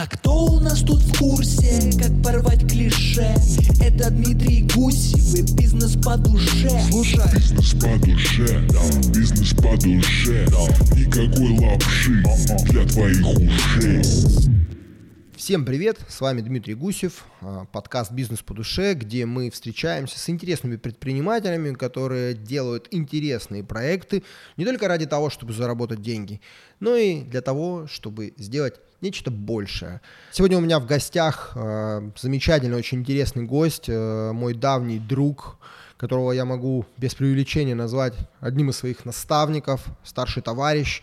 А кто у нас тут в курсе, как порвать клише? Это Дмитрий Гусев и бизнес по душе Слушай, Бизнес по душе, да, бизнес по душе, да. Никакой лапши для твоих ушей. Всем привет, с вами Дмитрий Гусев, а, подкаст «Бизнес по душе», где мы встречаемся с интересными предпринимателями, которые делают интересные проекты не только ради того, чтобы заработать деньги, но и для того, чтобы сделать нечто большее. Сегодня у меня в гостях э, замечательный, очень интересный гость, э, мой давний друг, которого я могу без преувеличения назвать одним из своих наставников, старший товарищ,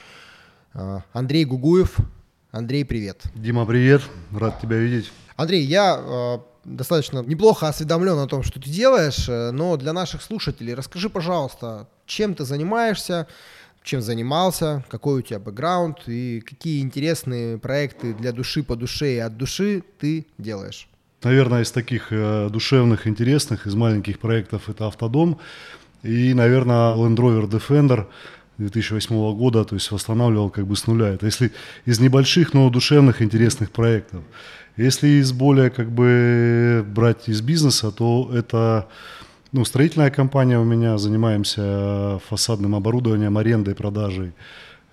э, Андрей Гугуев. Андрей, привет. Дима, привет, рад тебя видеть. Андрей, я э, достаточно неплохо осведомлен о том, что ты делаешь, э, но для наших слушателей расскажи, пожалуйста, чем ты занимаешься, чем занимался, какой у тебя бэкграунд и какие интересные проекты для души по душе и от души ты делаешь. Наверное, из таких э, душевных, интересных, из маленьких проектов это «Автодом» и, наверное, Land Rover Defender 2008 года, то есть восстанавливал как бы с нуля. Это если из небольших, но душевных, интересных проектов. Если из более как бы брать из бизнеса, то это ну, строительная компания у меня, занимаемся фасадным оборудованием, арендой, продажей.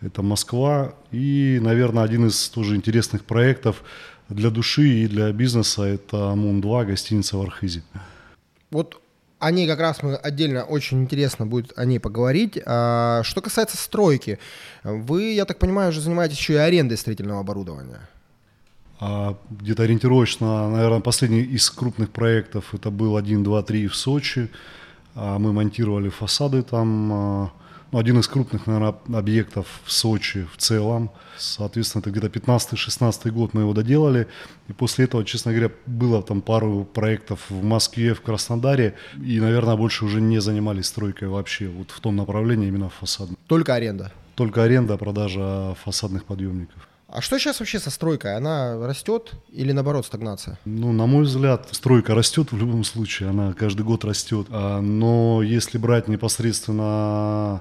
Это Москва. И, наверное, один из тоже интересных проектов для души и для бизнеса – это МУН-2, гостиница в Архизе. Вот о ней как раз мы отдельно очень интересно будет о ней поговорить. А, что касается стройки, вы, я так понимаю, уже занимаетесь еще и арендой строительного оборудования. А где-то ориентировочно, наверное, последний из крупных проектов это был 1, 2, 3 в Сочи. А мы монтировали фасады там. А, ну, один из крупных, наверное, объектов в Сочи в целом. Соответственно, это где-то 15-16 год мы его доделали. И после этого, честно говоря, было там пару проектов в Москве, в Краснодаре. И, наверное, больше уже не занимались стройкой вообще. Вот в том направлении именно фасадном. Только аренда? Только аренда, продажа фасадных подъемников. А что сейчас вообще со стройкой? Она растет или наоборот стагнация? Ну, на мой взгляд, стройка растет в любом случае, она каждый год растет. А, но если брать непосредственно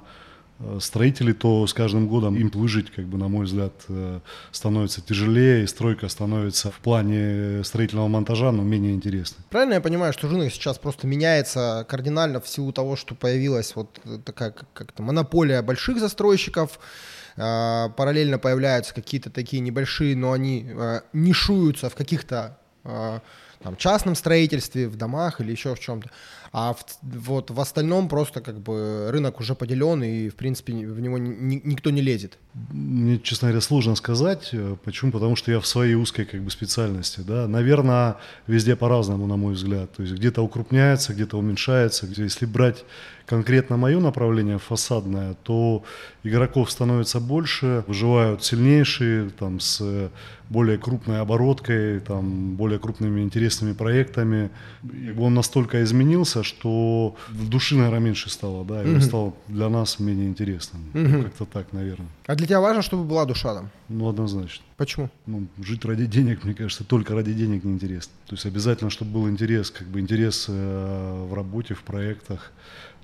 э, строителей, то с каждым годом им выжить, как бы, на мой взгляд, э, становится тяжелее, и стройка становится в плане строительного монтажа, но менее интересной. Правильно я понимаю, что рынок сейчас просто меняется кардинально в силу того, что появилась вот такая как-то монополия больших застройщиков, параллельно появляются какие-то такие небольшие, но они а, нишуются в каких-то а, там, частном строительстве, в домах или еще в чем-то. А в, вот в остальном просто как бы рынок уже поделен, и в принципе в него ни, никто не лезет. Мне, честно говоря, сложно сказать. Э, почему? Потому что я в своей узкой как бы специальности. Да? Наверное, везде по-разному, на мой взгляд. То есть где-то укрупняется, где-то уменьшается. Если брать конкретно мое направление фасадное, то игроков становится больше, выживают сильнейшие, там, с более крупной обороткой, там, более крупными интересными проектами. И он настолько изменился, что в душе, наверное, меньше стало, да, и он стал для нас менее интересным. Mm-hmm. Как-то так, наверное. А для тебя важно, чтобы была душа там? Ну, однозначно. Почему? Ну, жить ради денег, мне кажется, только ради денег неинтересно. То есть обязательно, чтобы был интерес, как бы интерес э, в работе, в проектах.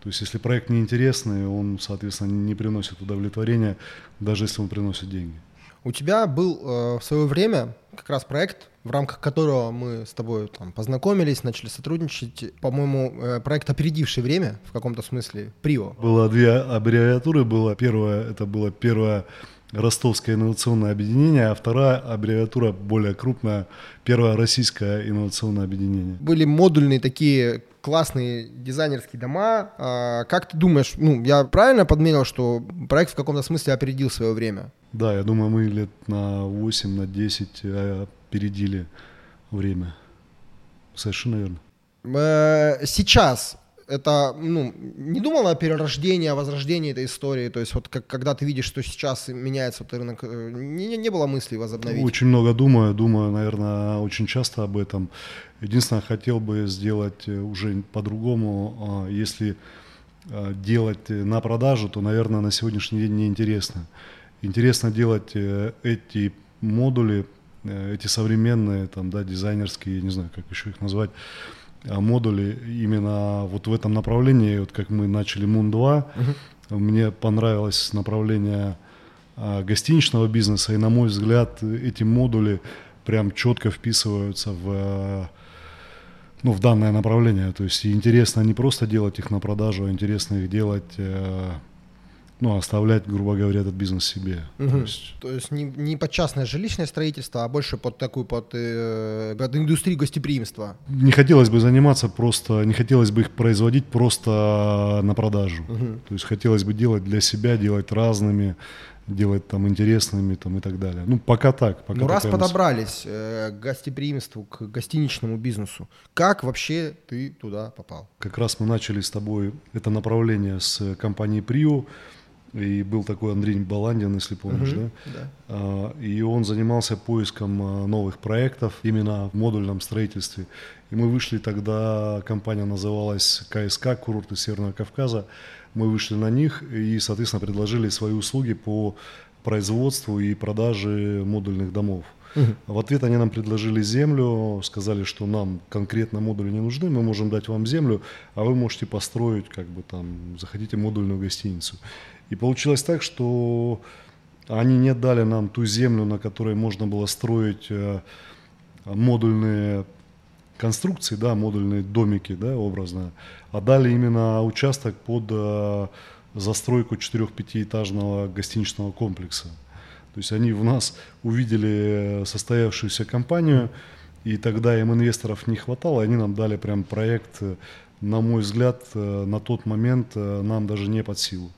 То есть если проект неинтересный, он, соответственно, не приносит удовлетворения, даже если он приносит деньги. У тебя был э, в свое время как раз проект, в рамках которого мы с тобой там, познакомились, начали сотрудничать. По-моему, э, проект «Опередивший время» в каком-то смысле, ПРИО. Было две аббревиатуры. Было первое, это было первое Ростовское инновационное объединение, а вторая аббревиатура более крупная, первое российское инновационное объединение. Были модульные такие классные дизайнерские дома. А, как ты думаешь, ну, я правильно подметил, что проект в каком-то смысле опередил свое время? Да, я думаю, мы лет на 8, на 10 э, опередили время. Совершенно верно. Э, сейчас это, ну, не думал о перерождении, о возрождении этой истории? То есть вот как, когда ты видишь, что сейчас меняется вот рынок, э, не, не было мысли возобновить? Очень много думаю, думаю, наверное, очень часто об этом. Единственное, хотел бы сделать э, уже по-другому. А, если а, делать на продажу, то, наверное, на сегодняшний день неинтересно. Интересно делать э, эти модули, эти современные, там, да, дизайнерские, я не знаю, как еще их назвать, модули именно вот в этом направлении, вот как мы начали Мун 2, угу. мне понравилось направление а, гостиничного бизнеса, и на мой взгляд эти модули прям четко вписываются в ну, в данное направление. То есть интересно не просто делать их на продажу, а интересно их делать э, ну, оставлять, грубо говоря, этот бизнес себе. Угу. То есть, То есть не, не под частное жилищное строительство, а больше под такую, под, э, под индустрию гостеприимства. Не хотелось бы заниматься просто, не хотелось бы их производить просто на продажу. Угу. То есть хотелось бы делать для себя, делать разными, делать там интересными там и так далее. Ну, пока так. Пока ну, раз подобрались э, к гостеприимству, к гостиничному бизнесу, как вообще ты туда попал? Как раз мы начали с тобой это направление с компанией Прио. И был такой Андрей Баландин, если помнишь, угу, да? да. А, и он занимался поиском а, новых проектов именно в модульном строительстве. И мы вышли тогда, компания называлась КСК, курорты Северного Кавказа. Мы вышли на них и, соответственно, предложили свои услуги по производству и продаже модульных домов. Угу. В ответ они нам предложили землю, сказали, что нам конкретно модули не нужны, мы можем дать вам землю, а вы можете построить, как бы там, захотите модульную гостиницу. И получилось так, что они не дали нам ту землю, на которой можно было строить э, модульные конструкции, да, модульные домики, да, образно, а дали именно участок под э, застройку 4-5-этажного гостиничного комплекса. То есть они в нас увидели состоявшуюся компанию, и тогда им инвесторов не хватало, они нам дали прям проект, на мой взгляд, э, на тот момент нам даже не под силу.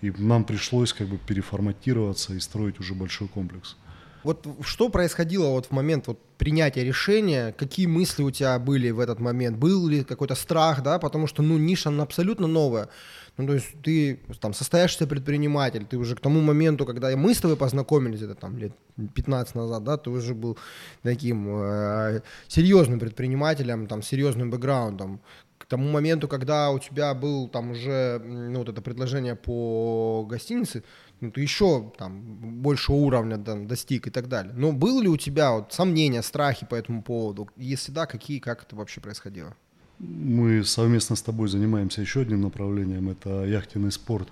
И нам пришлось как бы переформатироваться и строить уже большой комплекс. Вот что происходило вот в момент вот принятия решения? Какие мысли у тебя были в этот момент? Был ли какой-то страх, да? Потому что, ну, ниша она абсолютно новая. Ну, то есть ты там состоящийся предприниматель, ты уже к тому моменту, когда мы с тобой познакомились, это там лет 15 назад, да, ты уже был таким э, серьезным предпринимателем, там, серьезным бэкграундом тому моменту, когда у тебя был там уже ну, вот это предложение по гостинице, ну, ты еще там больше уровня там, достиг и так далее. Но было ли у тебя вот сомнения, страхи по этому поводу? Если да, какие, как это вообще происходило? Мы совместно с тобой занимаемся еще одним направлением, это яхтенный спорт.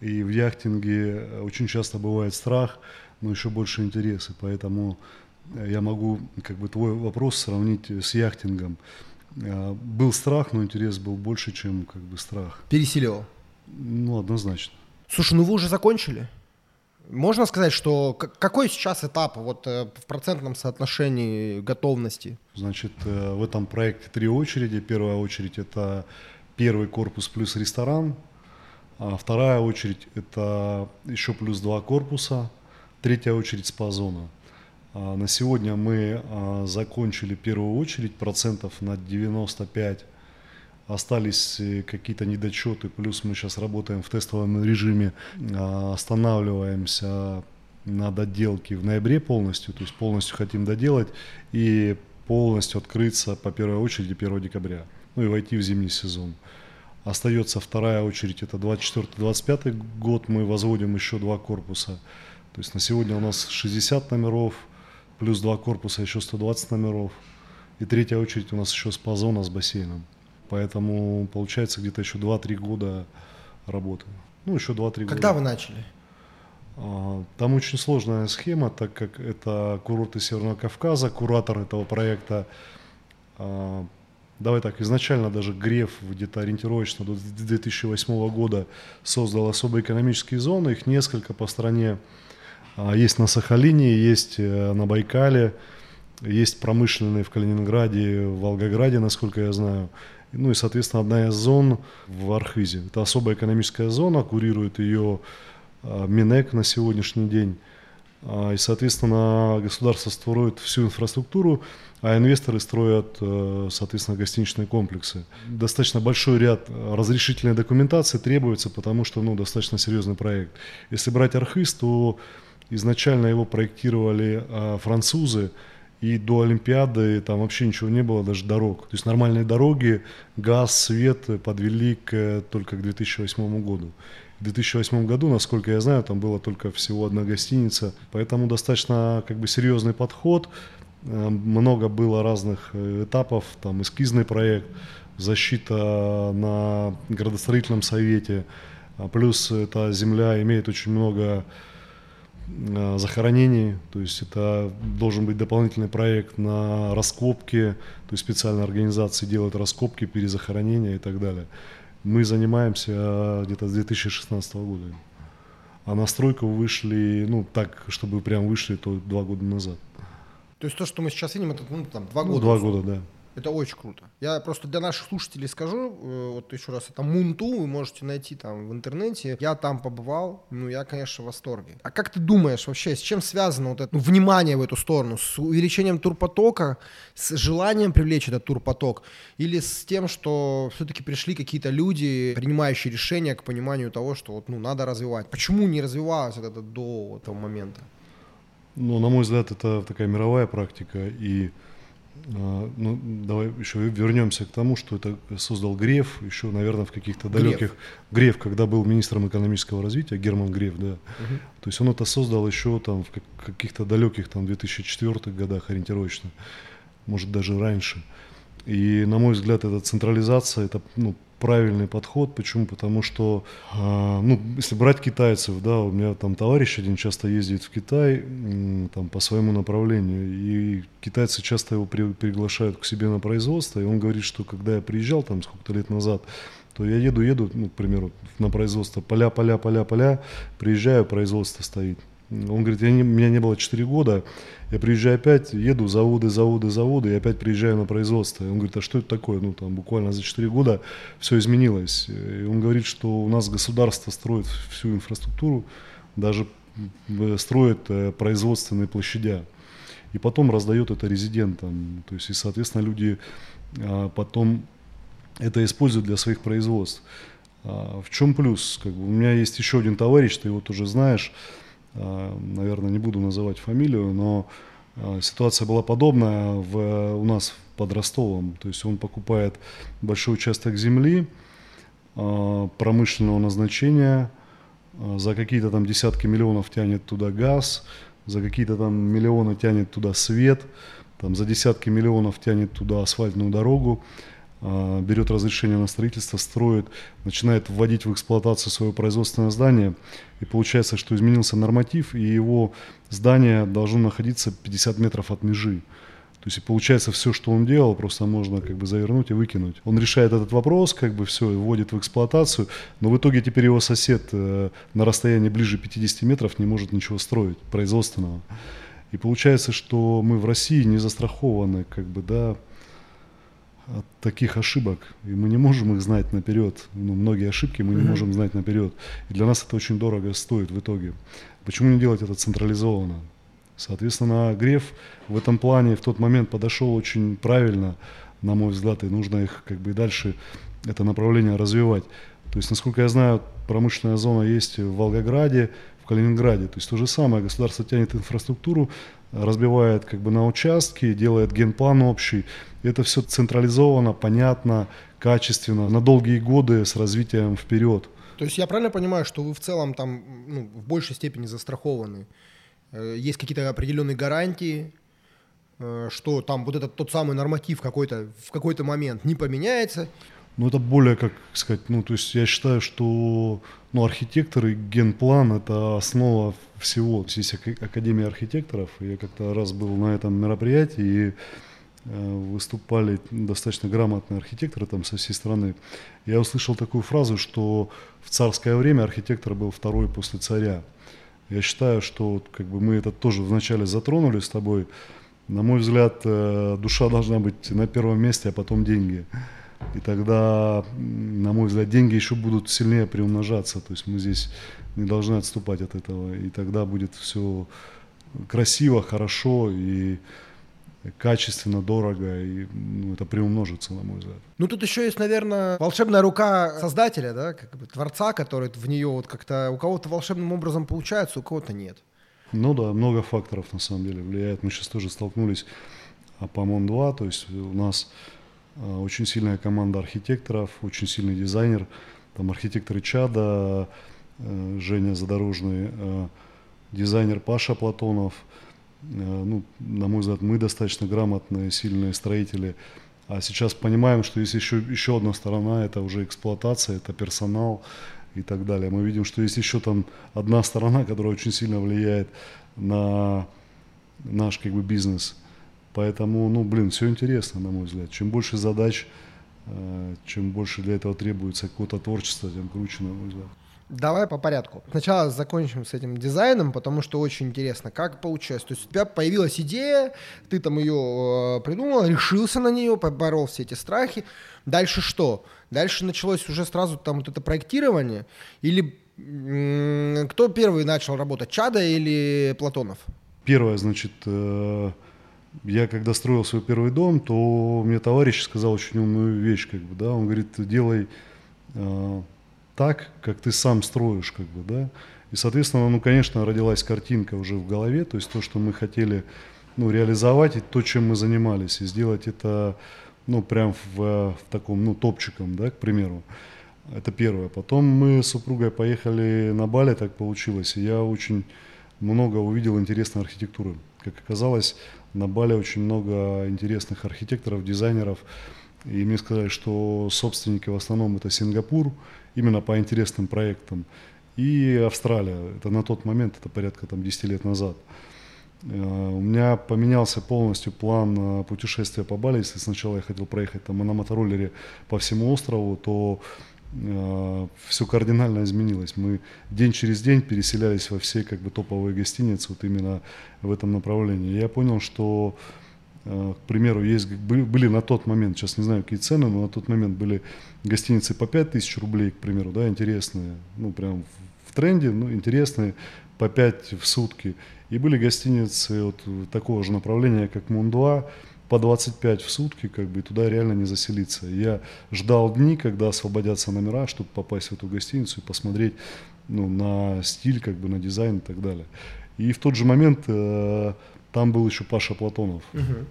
И в яхтинге очень часто бывает страх, но еще больше интересы. Поэтому я могу как бы твой вопрос сравнить с яхтингом. А, был страх, но интерес был больше, чем как бы страх. Пересилил? Ну, однозначно. Слушай, ну вы уже закончили? Можно сказать, что какой сейчас этап вот э, в процентном соотношении готовности? Значит, э, в этом проекте три очереди. Первая очередь это первый корпус плюс ресторан, а вторая очередь это еще плюс два корпуса, третья очередь спа-зона. А, на сегодня мы а, закончили первую очередь, процентов на 95 остались э, какие-то недочеты, плюс мы сейчас работаем в тестовом режиме, а, останавливаемся на доделке в ноябре полностью, то есть полностью хотим доделать и полностью открыться по первой очереди 1 декабря, ну и войти в зимний сезон. Остается вторая очередь, это 24-25 год, мы возводим еще два корпуса. То есть на сегодня у нас 60 номеров, плюс два корпуса, еще 120 номеров. И третья очередь у нас еще спа-зона с бассейном. Поэтому получается где-то еще 2-3 года работы. Ну, еще 2-3 года. Когда вы начали? А, там очень сложная схема, так как это курорты Северного Кавказа, куратор этого проекта. А, давай так, изначально даже Греф где-то ориентировочно до 2008 года создал особые экономические зоны, их несколько по стране. А, есть на Сахалине, есть э, на Байкале, есть промышленные в Калининграде, в Волгограде, насколько я знаю. Ну и, соответственно, одна из зон в Архизе. Это особая экономическая зона, курирует ее а, Минэк на сегодняшний день. А, и, соответственно, государство строит всю инфраструктуру, а инвесторы строят, э, соответственно, гостиничные комплексы. Достаточно большой ряд разрешительной документации требуется, потому что ну, достаточно серьезный проект. Если брать Архиз, то Изначально его проектировали а, французы, и до Олимпиады там вообще ничего не было, даже дорог. То есть нормальные дороги, газ, свет подвели к, только к 2008 году. В 2008 году, насколько я знаю, там была только всего одна гостиница, поэтому достаточно как бы серьезный подход. Э, много было разных э, этапов, там эскизный проект, защита на градостроительном совете, а плюс эта земля имеет очень много э, захоронений, то есть это должен быть дополнительный проект на раскопки, то есть специальные организации делают раскопки, перезахоронения и так далее. Мы занимаемся э, где-то с 2016 года. А на стройку вышли, ну так, чтобы прям вышли, то два года назад. То есть то, что мы сейчас видим, это ну, там, два Ну, года. два условно. года, да. Это очень круто. Я просто для наших слушателей скажу, э, вот еще раз, это Мунту, вы можете найти там в интернете. Я там побывал, ну, я, конечно, в восторге. А как ты думаешь вообще, с чем связано вот это ну, внимание в эту сторону? С увеличением турпотока, с желанием привлечь этот турпоток? Или с тем, что все-таки пришли какие-то люди, принимающие решения к пониманию того, что вот, ну, надо развивать? Почему не развивалось это до этого момента? Ну, на мой взгляд, это такая мировая практика. И ну, давай еще вернемся к тому, что это создал Греф, еще, наверное, в каких-то Греф. далеких... Греф, когда был министром экономического развития, Герман Греф, да. То есть он это создал еще там в как- каких-то далеких там 2004 годах ориентировочно, может даже раньше. И, на мой взгляд, эта централизация, это ну, правильный подход. Почему? Потому что, а, ну, если брать китайцев, да, у меня там товарищ один часто ездит в Китай м, там, по своему направлению, и китайцы часто его при- приглашают к себе на производство, и он говорит, что когда я приезжал там сколько-то лет назад, то я еду, еду, ну, к примеру, на производство, поля, поля, поля, поля, приезжаю, производство стоит. Он говорит, я не, меня не было 4 года, я приезжаю опять, еду, заводы, заводы, заводы, и опять приезжаю на производство. И он говорит, а что это такое? Ну, там буквально за 4 года все изменилось. И он говорит, что у нас государство строит всю инфраструктуру, даже м, строит э, производственные площадя. И потом раздает это резидентам. То есть, и, соответственно, люди а, потом это используют для своих производств. А, В чем плюс? Как бы, у меня есть еще один товарищ, ты его тоже знаешь, наверное, не буду называть фамилию, но а, ситуация была подобная в, у нас под Ростовом. То есть он покупает большой участок земли а, промышленного назначения, за какие-то там десятки миллионов тянет туда газ, за какие-то там миллионы тянет туда свет, там за десятки миллионов тянет туда асфальтную дорогу, берет разрешение на строительство, строит, начинает вводить в эксплуатацию свое производственное здание, и получается, что изменился норматив, и его здание должно находиться 50 метров от межи. То есть и получается все, что он делал, просто можно как бы завернуть и выкинуть. Он решает этот вопрос, как бы все, вводит в эксплуатацию, но в итоге теперь его сосед э, на расстоянии ближе 50 метров не может ничего строить производственного. И получается, что мы в России не застрахованы, как бы, да, от таких ошибок. И мы не можем их знать наперед. Ну, многие ошибки мы не можем знать наперед. И для нас это очень дорого стоит в итоге. Почему не делать это централизованно? Соответственно, Греф в этом плане в тот момент подошел очень правильно, на мой взгляд, и нужно их как бы и дальше это направление развивать. То есть, насколько я знаю, промышленная зона есть в Волгограде, в Калининграде. То есть то же самое, государство тянет инфраструктуру, разбивает как бы на участки, делает генплан общий. Это все централизовано, понятно, качественно, на долгие годы с развитием вперед. То есть я правильно понимаю, что вы в целом там ну, в большей степени застрахованы? Э, Есть какие-то определенные гарантии, э, что там вот этот тот самый норматив какой-то в какой-то момент не поменяется. Ну, это более, как сказать, ну, то есть я считаю, что, ну, архитектор и генплан – это основа всего. Есть ака- Академия архитекторов, я как-то раз был на этом мероприятии, и э, выступали достаточно грамотные архитекторы там со всей страны. Я услышал такую фразу, что в царское время архитектор был второй после царя. Я считаю, что как бы мы это тоже вначале затронули с тобой. На мой взгляд, э, душа должна быть на первом месте, а потом деньги. И тогда, на мой взгляд, деньги еще будут сильнее приумножаться. То есть мы здесь не должны отступать от этого. И тогда будет все красиво, хорошо и качественно, дорого. И ну, это приумножится, на мой взгляд. Ну тут еще есть, наверное, волшебная рука создателя, да, как бы творца, который в нее вот как-то у кого-то волшебным образом получается, у кого-то нет. Ну да, много факторов на самом деле влияет. Мы сейчас тоже столкнулись а, по МОН-2, то есть у нас очень сильная команда архитекторов, очень сильный дизайнер, там архитекторы Чада, э, Женя Задорожный, э, дизайнер Паша Платонов. Э, Ну, на мой взгляд, мы достаточно грамотные, сильные строители. А сейчас понимаем, что есть еще, еще одна сторона, это уже эксплуатация, это персонал, и так далее. Мы видим, что есть еще там одна сторона, которая очень сильно влияет на наш как бы бизнес. Поэтому, ну, блин, все интересно, на мой взгляд. Чем больше задач, э, чем больше для этого требуется какого-то творчества, тем круче, на мой взгляд. Давай по порядку. Сначала закончим с этим дизайном, потому что очень интересно, как получилось. То есть у тебя появилась идея, ты там ее э, придумал, решился на нее, поборол все эти страхи. Дальше что? Дальше началось уже сразу там вот это проектирование? Или м- кто первый начал работать, Чада или Платонов? Первое, значит, э, я когда строил свой первый дом, то мне товарищ сказал очень умную вещь, как бы, да, он говорит, делай э, так, как ты сам строишь, как бы, да. И, соответственно, ну, конечно, родилась картинка уже в голове, то есть то, что мы хотели, ну, реализовать, и то, чем мы занимались, и сделать это, ну, прям в, в таком, ну, топчиком, да, к примеру. Это первое. Потом мы с супругой поехали на Бали, так получилось, и я очень много увидел интересной архитектуры. Как оказалось, на Бали очень много интересных архитекторов, дизайнеров, и мне сказали, что собственники в основном это Сингапур, именно по интересным проектам. И Австралия, это на тот момент, это порядка там 10 лет назад. Э, у меня поменялся полностью план путешествия по Бали. Если сначала я хотел проехать там на мотороллере по всему острову, то э, все кардинально изменилось. Мы день через день переселялись во все как бы топовые гостиницы вот именно в этом направлении. я понял, что Э, к примеру, есть, были на тот момент, сейчас не знаю, какие цены, но на тот момент были гостиницы по 5000 рублей, к примеру, да, интересные, ну, прям в тренде, ну, интересные, по 5 в сутки. И были гостиницы вот такого же направления, как Мун-2, по 25 в сутки, как бы, и туда реально не заселиться. Я ждал дни, когда освободятся номера, чтобы попасть в эту гостиницу и посмотреть ну, на стиль, как бы, на дизайн и так далее. И в тот же момент э, там был еще Паша Платонов. Угу.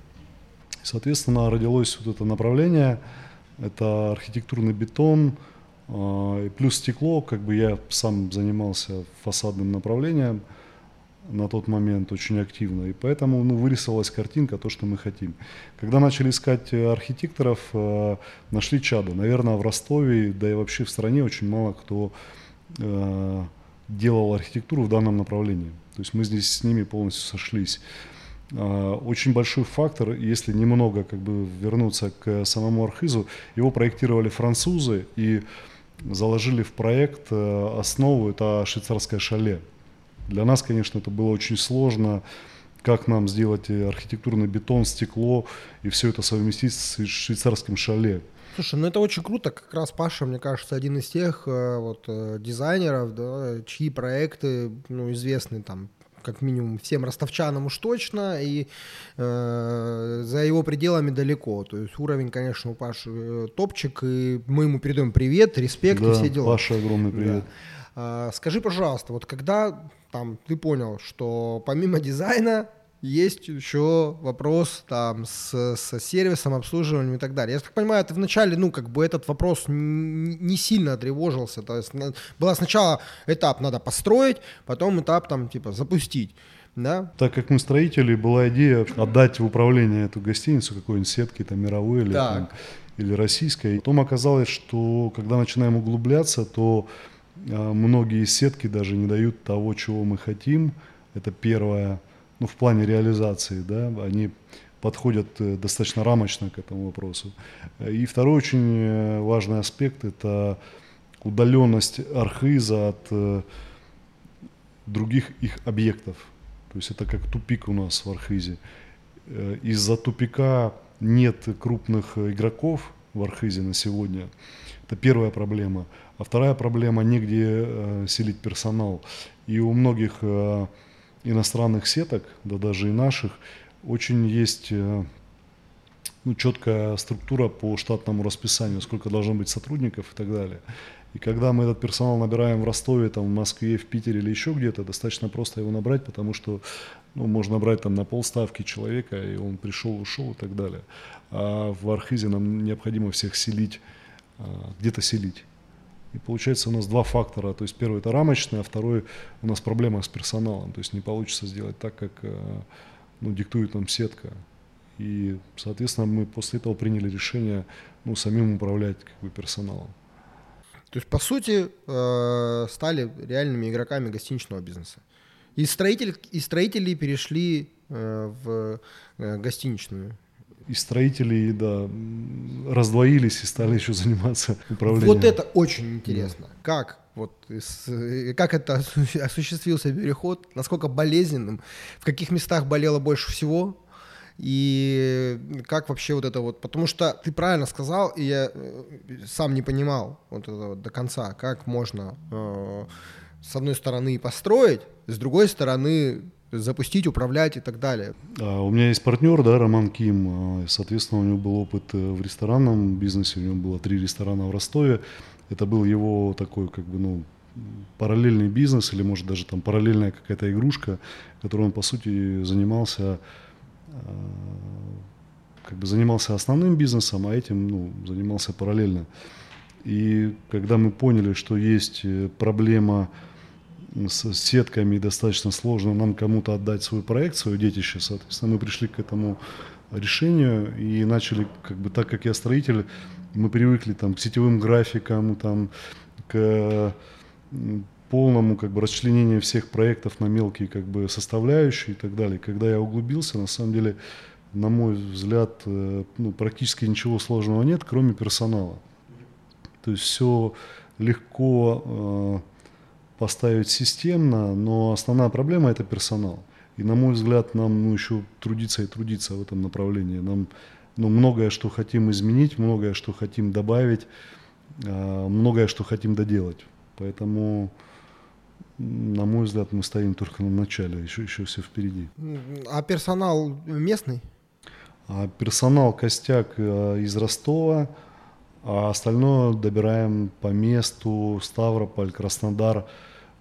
Соответственно, родилось вот это направление, это архитектурный бетон, э, плюс стекло, как бы я сам занимался фасадным направлением на тот момент очень активно, и поэтому ну, вырисовалась картинка, то, что мы хотим. Когда начали искать архитекторов, э, нашли Чада. Наверное, в Ростове, да и вообще в стране очень мало кто э, делал архитектуру в данном направлении. То есть мы здесь с ними полностью сошлись. Очень большой фактор, если немного как бы вернуться к самому Архизу, его проектировали французы и заложили в проект э, основу, это швейцарское шале. Для нас, конечно, это было очень сложно, как нам сделать архитектурный бетон, стекло и все это совместить с швейцарским шале. Слушай, ну это очень круто. Как раз Паша, мне кажется, один из тех э, вот э, дизайнеров, да, чьи проекты ну, известны там как минимум всем ростовчанам уж точно, и э, за его пределами далеко. То есть уровень, конечно, у Паши э, топчик, и мы ему передаем привет, респект да, и все дела. Паша, огромный привет. Да. Э, скажи, пожалуйста, вот когда там ты понял, что помимо дизайна есть еще вопрос там с, с сервисом, обслуживанием и так далее. Я так понимаю, ты вначале, ну, как бы этот вопрос не сильно тревожился. То есть было сначала этап надо построить, потом этап там типа запустить. Да? Так как мы строители, была идея отдать в управление эту гостиницу какой-нибудь сетки, там, мировой или, там, или российской. Потом оказалось, что когда начинаем углубляться, то многие сетки даже не дают того, чего мы хотим. Это первое ну, в плане реализации, да, они подходят э, достаточно рамочно к этому вопросу. И второй очень э, важный аспект – это удаленность архиза от э, других их объектов. То есть это как тупик у нас в архизе. Из-за тупика нет крупных игроков в архизе на сегодня. Это первая проблема. А вторая проблема – негде селить персонал. И у многих иностранных сеток, да даже и наших, очень есть э, ну, четкая структура по штатному расписанию, сколько должно быть сотрудников и так далее. И когда мы этот персонал набираем в Ростове, там, в Москве, в Питере или еще где-то, достаточно просто его набрать, потому что ну, можно брать там на полставки человека, и он пришел, ушел и так далее. А в Архизе нам необходимо всех селить, где-то селить. И получается у нас два фактора. То есть первый это рамочный, а второй у нас проблема с персоналом. То есть не получится сделать так, как э, ну, диктует нам сетка. И, соответственно, мы после этого приняли решение ну, самим управлять как бы, персоналом. То есть, по сути, э, стали реальными игроками гостиничного бизнеса. И, строитель, и строители перешли э, в э, гостиничную. И строители, да, раздвоились и стали еще заниматься управлением. Вот это очень интересно. Как вот из- э, как это осу- осуществился переход, насколько болезненным, в каких местах болело больше всего, и как вообще вот это вот, потому что ты правильно сказал, и я э, сам не понимал вот это вот до конца, как можно э, с одной стороны построить, с другой стороны запустить, управлять и так далее. У меня есть партнер, да, Роман Ким. и, Соответственно, у него был опыт э, в ресторанном бизнесе. У него было три ресторана в Ростове. Это был его такой, как бы, ну, параллельный бизнес или, может, даже там параллельная какая-то игрушка, которой он, по сути, занимался а, как бы занимался основным бизнесом, а этим ну, занимался параллельно. И когда мы поняли, что есть э, проблема с сетками, и достаточно сложно нам кому-то отдать свой проект, свое детище, соответственно, мы пришли к этому решению и начали, как бы так как я строитель, мы привыкли там к сетевым графикам, там, к полному как бы расчленению всех проектов на мелкие как бы составляющие и так далее. Когда я углубился, на самом деле, на мой взгляд, э, ну, практически ничего сложного нет, кроме персонала. То есть все легко э, поставить системно, но основная проблема это персонал. И на мой взгляд, нам ну, еще трудиться и трудиться в этом направлении. Нам ну, многое, что хотим изменить, многое, что хотим добавить, э, многое, что хотим доделать. Поэтому, на мой взгляд, мы стоим только на начале, еще, еще все впереди. А персонал местный? А персонал костяк э, из Ростова, а остальное добираем по месту Ставрополь, Краснодар.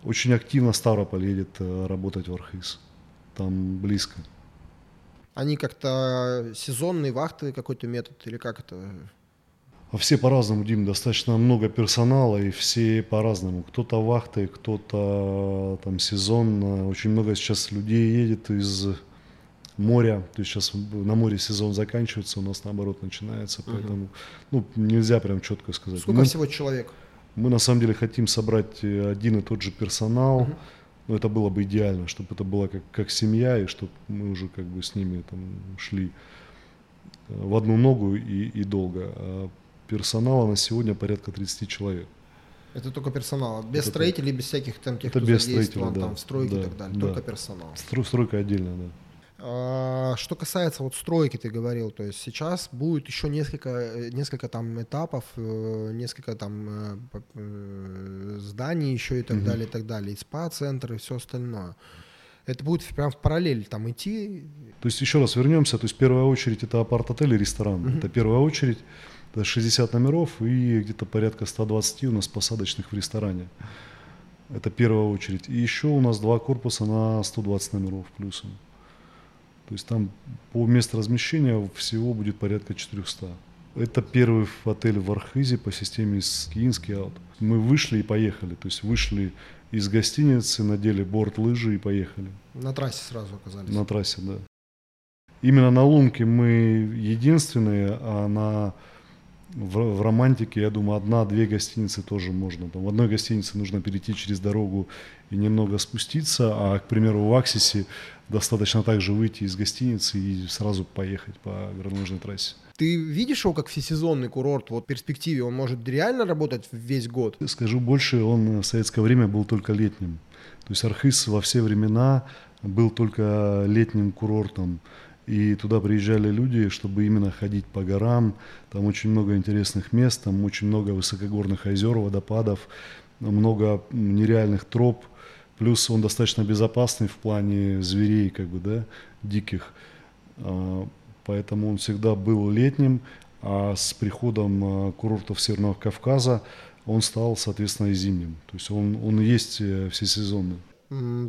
Очень активно Ставрополь едет э, работать в Архыз. Там близко. Они как-то сезонные вахты какой-то метод или как это? А все по-разному, Дим, достаточно много персонала, и все по-разному. Кто-то вахты, кто-то там сезонно. Очень много сейчас людей едет из моря. То есть сейчас на море сезон заканчивается, у нас наоборот начинается. Поэтому ну, нельзя прям четко сказать. Сколько Мы- всего человек? Мы на самом деле хотим собрать э, один и тот же персонал. Но это было бы идеально, чтобы это было как, как семья, и чтобы мы уже как бы с ними там шли э, в одну ногу и, и долго. А персонала на сегодня порядка 30 человек. Это только персонал. Без Это строителей, без всяких там тех, это кто без строителей, да. там в стройке и Да, так далее. да. Только персонал. Стро- Стройка отдельно, да. А, Что касается вот стройки, ты говорил, то есть сейчас будет еще несколько, э, несколько там этапов, э, несколько там э, зданий еще и так Мгм. далее, и так далее, и спа-центр и все остальное. Это будет прям в параллель там идти. То есть еще раз вернемся, то есть первая очередь это апарт-отель и ресторан. Мгм. Это первая очередь, это 60 номеров и где-то порядка 120 у нас посадочных в ресторане. Это первая очередь. И еще у нас два корпуса на 120 номеров плюсом. То есть там по месту размещения всего будет порядка 400. Это первый отель в Архизе по системе скиинский аут. Мы вышли и поехали. То есть вышли из гостиницы, надели борт лыжи и поехали. На трассе сразу оказались. На трассе, да. Именно на Лунке мы единственные, а на в, в романтике, я думаю, одна-две гостиницы тоже можно. Там в одной гостинице нужно перейти через дорогу и немного спуститься, а, к примеру, в Аксисе достаточно также выйти из гостиницы и сразу поехать по горнолыжной трассе. Ты видишь его как всесезонный курорт? Вот в перспективе он может реально работать весь год? Скажу больше, он в советское время был только летним. То есть Архыз во все времена был только летним курортом. И туда приезжали люди, чтобы именно ходить по горам. Там очень много интересных мест, там очень много высокогорных озер, водопадов, много нереальных троп. Плюс он достаточно безопасный в плане зверей, как бы, да, диких. А, Поэтому он всегда был летним, а с приходом а, курортов Северного Кавказа он стал, соответственно, и зимним. То есть он, он есть э, всесезонный.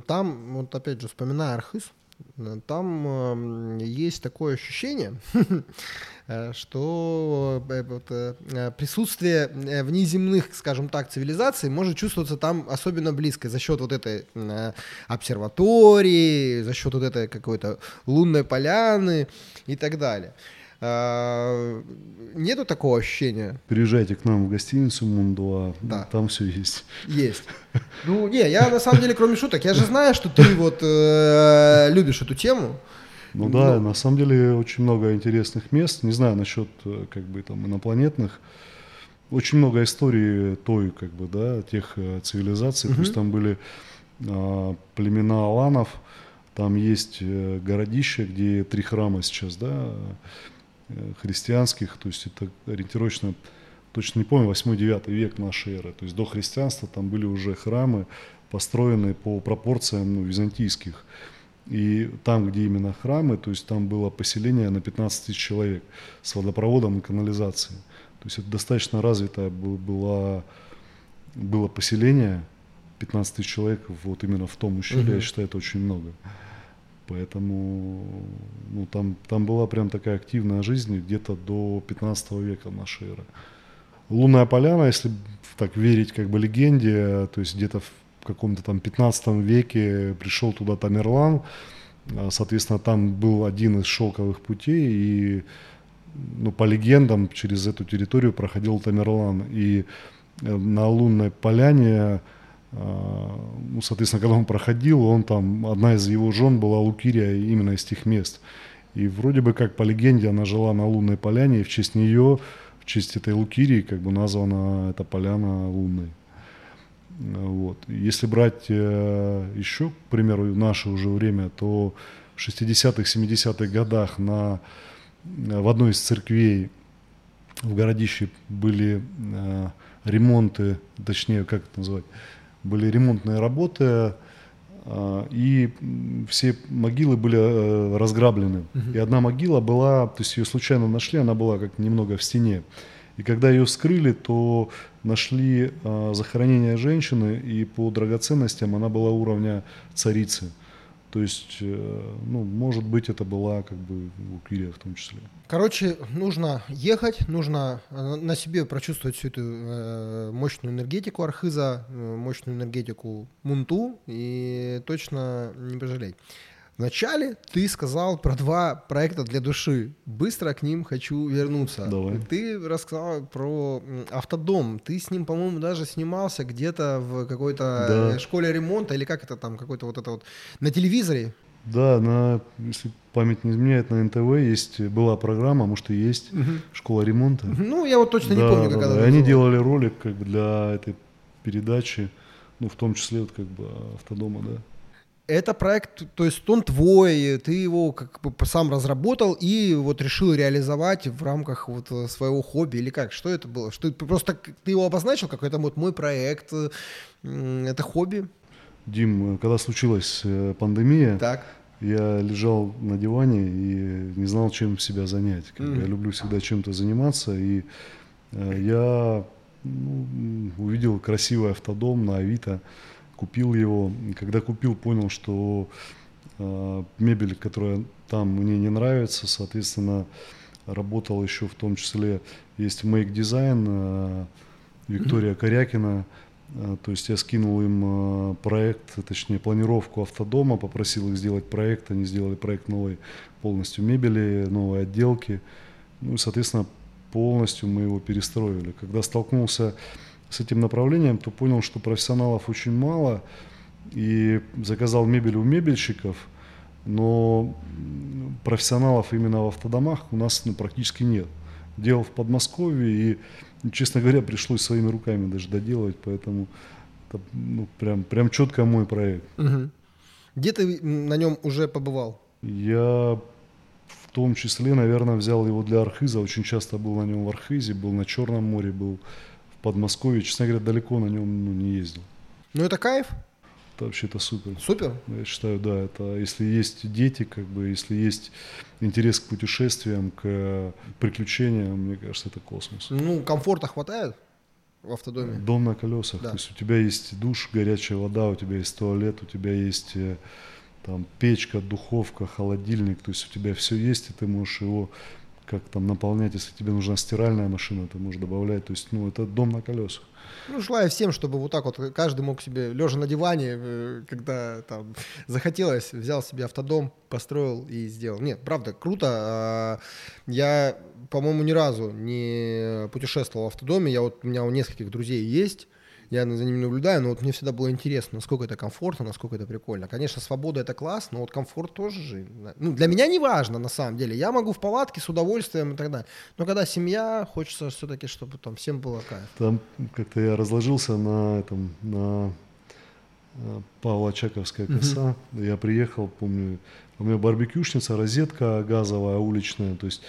Там, вот опять же, вспоминая Архыз, там есть такое ощущение, э, что э, э, присутствие внеземных, скажем так, цивилизаций может чувствоваться там особенно близко за счет вот этой обсерватории, за счет вот этой какой-то лунной поляны и так далее. А, Нету такого ощущения? Приезжайте к нам в гостиницу Мундуа, Да. там все есть. Есть. Ну, не, я на самом деле, кроме шуток, я же знаю, что ты вот э, любишь эту тему. Ну да, на самом деле очень много интересных мест. Не знаю насчет э, как бы там инопланетных. Очень много историй той, как бы, да, тех э, цивилизаций. То есть там были а, племена аланов, там есть э, городище, где три храма сейчас, да, э, христианских, то есть это ориентировочно, точно не помню, 8-9 век нашей эры. То есть до христианства там были уже храмы, построенные по пропорциям ну, византийских. И там, где именно храмы, то есть там было поселение на 15 тысяч человек с водопроводом и канализацией. То есть это достаточно развитое была, было поселение, 15 тысяч человек вот именно в том ущелье, я считаю, это очень много. Поэтому ну, там, там была прям такая активная жизнь где-то до 15 века нашей эры. Лунная поляна, если так верить как бы легенде, то есть где-то в каком-то там 15 веке пришел туда Тамерлан, а, соответственно, там был один из шелковых путей, и ну, по легендам через эту территорию проходил Тамерлан. И э, на лунной поляне, ну, соответственно, когда он проходил, он там, одна из его жен была Лукирия именно из тех мест. И вроде бы как по легенде она жила на лунной поляне, и в честь нее, в честь этой Лукирии, как бы названа эта поляна лунной. Вот. Если брать э, еще, к примеру, наше уже время, то в 60-х, 70-х годах на, э, в одной из церквей в городище были э, ремонты, точнее, как это назвать, были ремонтные работы, э, и все могилы были э, разграблены. И одна могила была, то есть ее случайно нашли, она была как немного в стене. И когда ее вскрыли, то нашли э, захоронение женщины, и по драгоценностям она была уровня царицы. То есть, э, ну, может быть, это была как бы Лукирия в том числе. Короче, нужно ехать, нужно э, на себе прочувствовать всю эту э, мощную энергетику Архиза, мощную энергетику Мунту и точно не пожалеть. Вначале ты сказал про два проекта для души. Быстро к ним хочу вернуться. Давай. Ты рассказал про автодом. Ты с ним, по-моему, даже снимался где-то в какой-то Да. э, школе ремонта или как это там, какой-то вот это вот на телевизоре. Да, на, если память не изменяет, на НТВ есть, была программа, может и есть, школа ремонта. Ну, я вот точно не Да, помню, да, как да. она И Они делали ролик как бы для этой передачи, ну, в том числе вот как бы автодома, да. Это проект, то есть он твой, ты его как бы сам разработал и вот решил реализовать в рамках вот э, своего хобби или как? Что это было? Что ты просто ты его обозначил как это вот мой проект, э, это хобби? Дим, э, когда случилась пандемия, Так. я лежал на диване и не знал, чем себя занять. Мгм. Я люблю всегда чем-то заниматься, и я ну, увидел красивый автодом на Авито, купил его. Когда купил, понял, что э, мебель, которая там мне не нравится, соответственно, работал еще в том числе, есть Make Design, э, Виктория Корякина, Э, То есть я скинул им э, проект, точнее планировку автодома, попросил их сделать проект, они сделали проект новой полностью мебели, новой отделки. Ну и, соответственно, полностью мы его перестроили. Когда столкнулся с этим направлением, то понял, что профессионалов очень мало, и заказал мебель у мебельщиков, но профессионалов именно в автодомах у нас ну, практически нет. Делал в Подмосковье, и, ну, честно говоря, пришлось своими руками даже доделывать, поэтому это, ну, прям, прям четко мой проект. Мгм. Где ты на нем уже побывал? Я в том числе, наверное, взял его для Архиза. Очень часто был на нем в Архизе, был на Черном море, был Подмосковье. Честно говоря, далеко на нем ну, не ездил. Ну это кайф, Это вообще-то супер. супер. Я считаю, да, это если есть дети, как бы, если есть интерес к путешествиям, к приключениям, мне кажется, это космос. Ну комфорта хватает в автодоме. Дом на колесах. Да. То есть у тебя есть душ, горячая вода, у тебя есть туалет, у тебя есть э, там печка, духовка, холодильник. То есть у тебя все есть, и ты можешь его как там наполнять, если тебе нужна стиральная машина, ты можешь добавлять. То есть, ну, это дом на колесах. Ну, желаю всем, чтобы вот так вот каждый мог себе, лежа на диване, э, когда там захотелось, взял себе автодом, построил и сделал. Нет, правда, круто. А, Я, по-моему, ни разу не путешествовал в автодоме. Я вот, у меня у нескольких друзей есть, я за ними наблюдаю, но вот мне всегда было интересно, насколько это комфортно, насколько это прикольно. Конечно, свобода это класс, но вот комфорт тоже же. Ну, для меня не важно, на самом деле. Я могу в палатке с удовольствием и так далее. Но когда семья, хочется все-таки, чтобы там всем было кайф. Там как-то я разложился на этом, на э, Павла Чаковская коса. Я приехал, помню, у меня барбекюшница, розетка газовая, уличная, то есть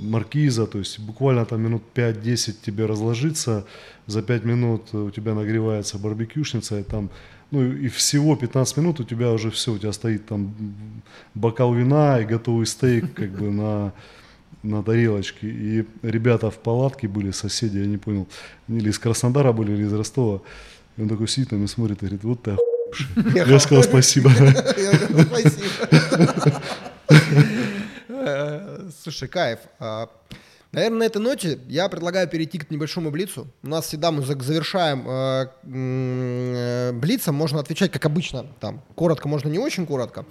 маркиза, то есть буквально там минут 5-10 тебе разложиться, за 5 минут у тебя нагревается барбекюшница, и там, ну и всего 15 минут у тебя уже все, у тебя стоит там бокал вина и готовый стейк как бы на, на тарелочке. И ребята в палатке были, соседи, я не понял, они или из Краснодара были, или из Ростова. И он такой сидит там и смотрит и говорит, вот ты охуевший. Я сказал спасибо. Я говорю, Спасибо. Слушай, кайф. А, Наверное, на этой ноте я предлагаю перейти к небольшому блицу. У нас всегда мы за- завершаем м, э, блицом, можно отвечать как обычно, там, коротко, можно не очень коротко.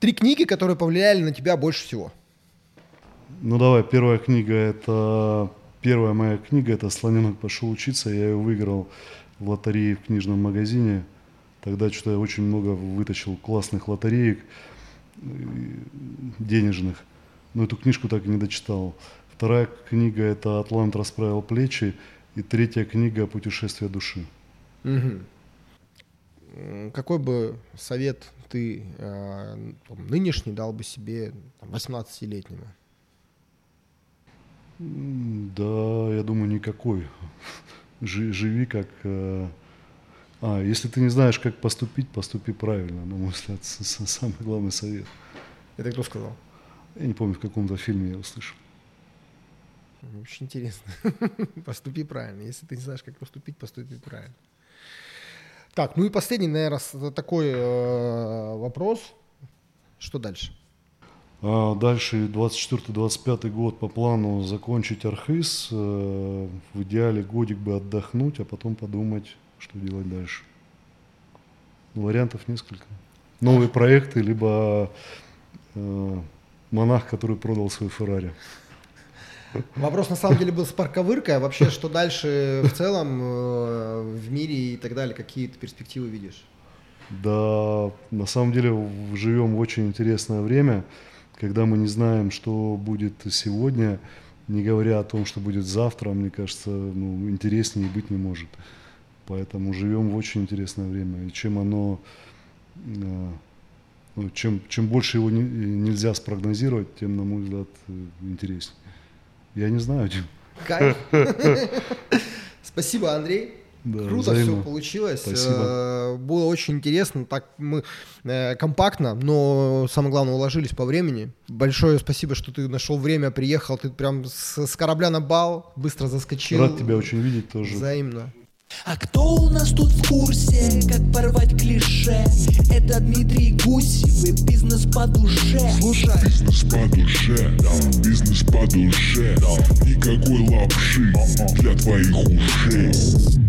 Три книги, которые повлияли на тебя больше всего. Ну давай, первая книга это первая моя книга это Слоненок пошел учиться. Я ее выиграл в лотерее в книжном магазине. Тогда что-то я очень много вытащил классных лотереек денежных. Но эту книжку так и не дочитал. Вторая книга это Атлант расправил плечи. И третья книга Путешествие души. М, Какой бы совет ты э, там, нынешний дал бы себе там, 18-летнему? М, Да, я думаю, никакой. Жи- Живи как... э, А, если ты не знаешь, как поступить, поступи правильно. На мой взгляд, самый главный совет. Это кто сказал? Я не помню, в каком-то фильме я услышал. Очень интересно. Поступи правильно. Если ты не знаешь, как поступить, поступи правильно. Так, ну и последний, наверное, такой э, вопрос. Что дальше? А дальше 24-25 год по плану закончить Архыз. э, В идеале годик бы отдохнуть, а потом подумать, что делать дальше. Ну, вариантов несколько. Новые проекты, либо э, монах, который продал свой Феррари. Вопрос на самом деле был с парковыркой. А вообще, что дальше в целом э, в мире и так далее? Какие ты перспективы видишь? Да, на самом деле живем в очень интересное время, когда мы не знаем, что будет сегодня, не говоря о том, что будет завтра, мне кажется, ну, интереснее быть не может. Поэтому живем в очень интересное время. И чем оно, э, ну, чем, чем больше его не- нельзя спрогнозировать, тем, на мой взгляд, интереснее. Я не знаю, Дим. Кайф. Спасибо, Андрей. Да, Круто взаимно. все получилось. Спасибо. Э, Было очень интересно. Так мы э, компактно, но самое главное уложились по времени. Большое спасибо, что ты нашел время, приехал. Ты прям с, с корабля на бал быстро заскочил. Рад тебя очень видеть тоже. Взаимно. А кто у нас тут в курсе, как порвать клише? Это Дмитрий Гусев и бизнес по душе Слушай, Бизнес по душе, да, бизнес по душе, да. Никакой лапши для твоих ушей.